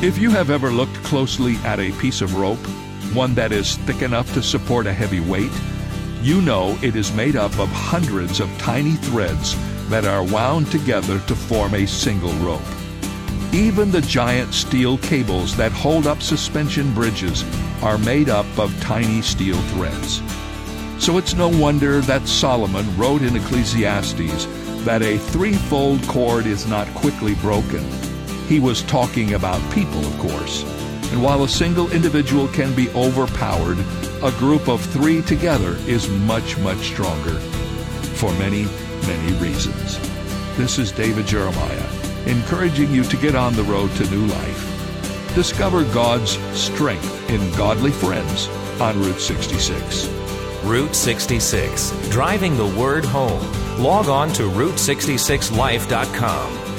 If you have ever looked closely at a piece of rope, one that is thick enough to support a heavy weight, you know it is made up of hundreds of tiny threads that are wound together to form a single rope. Even the giant steel cables that hold up suspension bridges are made up of tiny steel threads. So it's no wonder that Solomon wrote in Ecclesiastes that a threefold cord is not quickly broken he was talking about people, of course. And while a single individual can be overpowered, a group of three together is much, much stronger for many, many reasons. This is David Jeremiah, encouraging you to get on the road to new life. Discover God's strength in godly friends on Route 66. Route 66, driving the word home. Log on to Route66Life.com.